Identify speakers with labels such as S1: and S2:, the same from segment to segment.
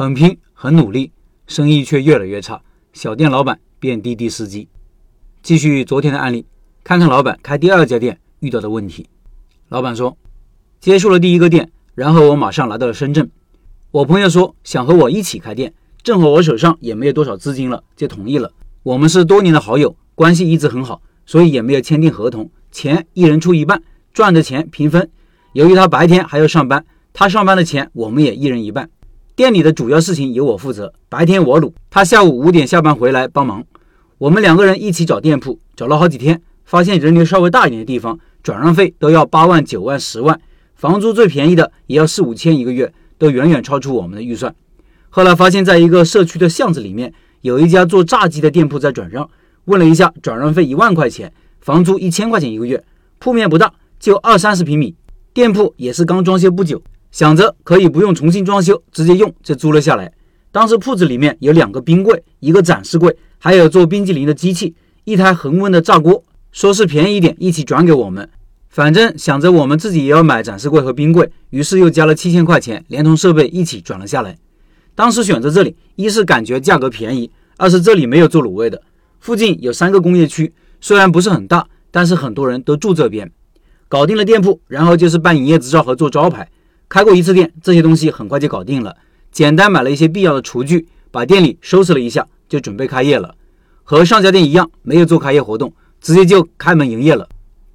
S1: 很拼很努力，生意却越来越差，小店老板变滴滴司机。继续昨天的案例，看看老板开第二家店遇到的问题。老板说，结束了第一个店，然后我马上来到了深圳。我朋友说想和我一起开店，正好我手上也没有多少资金了，就同意了。我们是多年的好友，关系一直很好，所以也没有签订合同，钱一人出一半，赚的钱平分。由于他白天还要上班，他上班的钱我们也一人一半。店里的主要事情由我负责，白天我卤，他下午五点下班回来帮忙。我们两个人一起找店铺，找了好几天，发现人流稍微大一点的地方，转让费都要八万、九万、十万，房租最便宜的也要四五千一个月，都远远超出我们的预算。后来发现，在一个社区的巷子里面，有一家做炸鸡的店铺在转让，问了一下，转让费一万块钱，房租一千块钱一个月，铺面不大，就二三十平米。店铺也是刚装修不久，想着可以不用重新装修，直接用就租了下来。当时铺子里面有两个冰柜，一个展示柜，还有做冰激凌的机器，一台恒温的炸锅，说是便宜一点，一起转给我们。反正想着我们自己也要买展示柜和冰柜，于是又加了七千块钱，连同设备一起转了下来。当时选择这里，一是感觉价格便宜，二是这里没有做卤味的。附近有三个工业区，虽然不是很大，但是很多人都住这边。搞定了店铺，然后就是办营业执照和做招牌。开过一次店，这些东西很快就搞定了。简单买了一些必要的厨具，把店里收拾了一下，就准备开业了。和上家店一样，没有做开业活动，直接就开门营业了。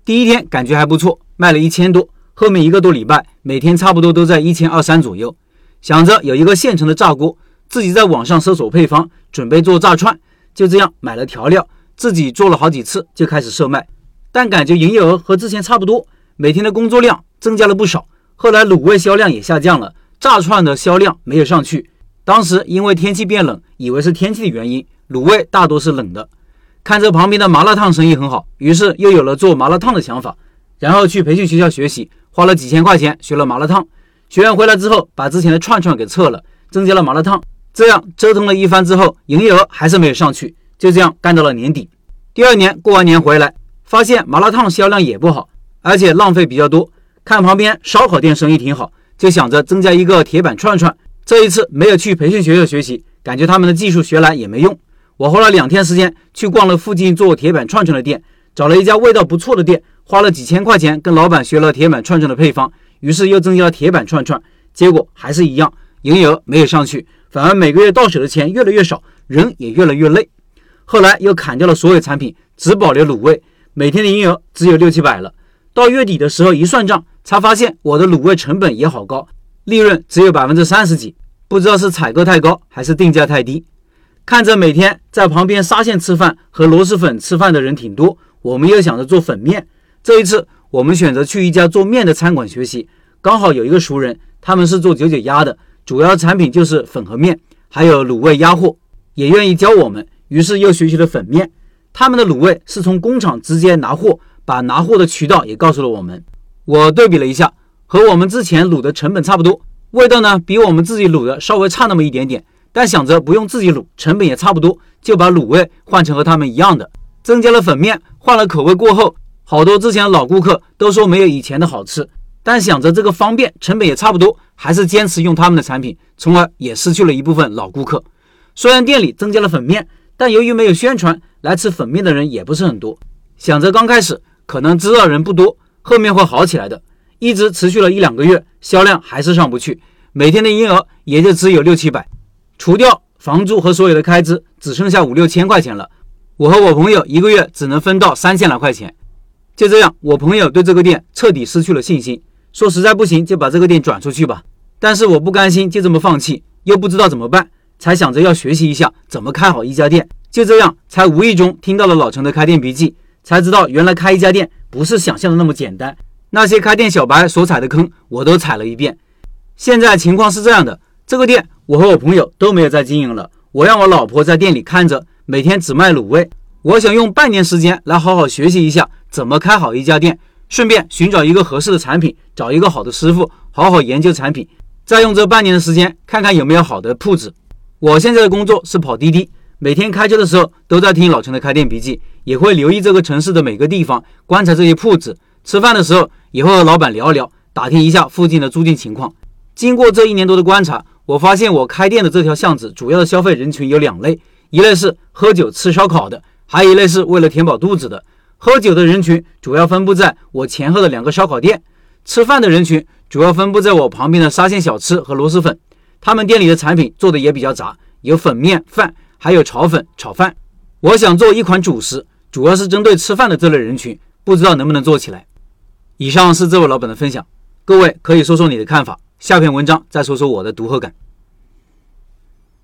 S1: 第一天感觉还不错，卖了一千多。后面一个多礼拜，每天差不多都在一千二三左右。想着有一个现成的炸锅，自己在网上搜索配方，准备做炸串。就这样买了调料，自己做了好几次，就开始售卖。但感觉营业额和之前差不多，每天的工作量增加了不少。后来卤味销量也下降了，炸串的销量没有上去。当时因为天气变冷，以为是天气的原因，卤味大多是冷的。看着旁边的麻辣烫生意很好，于是又有了做麻辣烫的想法。然后去培训学校学习，花了几千块钱学了麻辣烫。学员回来之后，把之前的串串给撤了，增加了麻辣烫。这样折腾了一番之后，营业额还是没有上去。就这样干到了年底。第二年过完年回来。发现麻辣烫销量也不好，而且浪费比较多。看旁边烧烤店生意挺好，就想着增加一个铁板串串。这一次没有去培训学校学习，感觉他们的技术学来也没用。我花了两天时间去逛了附近做铁板串串的店，找了一家味道不错的店，花了几千块钱跟老板学了铁板串串的配方，于是又增加了铁板串串，结果还是一样，营业额没有上去，反而每个月到手的钱越来越少，人也越来越累。后来又砍掉了所有产品，只保留卤味。每天的营业额只有六七百了，到月底的时候一算账，才发现我的卤味成本也好高，利润只有百分之三十几，不知道是采购太高还是定价太低。看着每天在旁边沙县吃饭和螺蛳粉吃饭的人挺多，我们又想着做粉面。这一次我们选择去一家做面的餐馆学习，刚好有一个熟人，他们是做九九鸭的，主要产品就是粉和面，还有卤味鸭货，也愿意教我们，于是又学习了粉面。他们的卤味是从工厂直接拿货，把拿货的渠道也告诉了我们。我对比了一下，和我们之前卤的成本差不多，味道呢比我们自己卤的稍微差那么一点点。但想着不用自己卤，成本也差不多，就把卤味换成和他们一样的，增加了粉面，换了口味过后，好多之前老顾客都说没有以前的好吃。但想着这个方便，成本也差不多，还是坚持用他们的产品，从而也失去了一部分老顾客。虽然店里增加了粉面。但由于没有宣传，来吃粉面的人也不是很多。想着刚开始可能知道人不多，后面会好起来的。一直持续了一两个月，销量还是上不去，每天的营业额也就只有六七百，除掉房租和所有的开支，只剩下五六千块钱了。我和我朋友一个月只能分到三千来块钱。就这样，我朋友对这个店彻底失去了信心，说实在不行就把这个店转出去吧。但是我不甘心就这么放弃，又不知道怎么办。才想着要学习一下怎么开好一家店，就这样才无意中听到了老陈的开店笔记，才知道原来开一家店不是想象的那么简单。那些开店小白所踩的坑，我都踩了一遍。现在情况是这样的，这个店我和我朋友都没有再经营了，我让我老婆在店里看着，每天只卖卤味。我想用半年时间来好好学习一下怎么开好一家店，顺便寻找一个合适的产品，找一个好的师傅，好好研究产品，再用这半年的时间看看有没有好的铺子。我现在的工作是跑滴滴，每天开车的时候都在听老陈的开店笔记，也会留意这个城市的每个地方，观察这些铺子。吃饭的时候也会和老板聊聊，打听一下附近的租金情况。经过这一年多的观察，我发现我开店的这条巷子主要的消费人群有两类，一类是喝酒吃烧烤的，还有一类是为了填饱肚子的。喝酒的人群主要分布在我前后的两个烧烤店，吃饭的人群主要分布在我旁边的沙县小吃和螺蛳粉。他们店里的产品做的也比较杂，有粉面饭，还有炒粉炒饭。我想做一款主食，主要是针对吃饭的这类人群，不知道能不能做起来。以上是这位老板的分享，各位可以说说你的看法。下篇文章再说说我的读后感。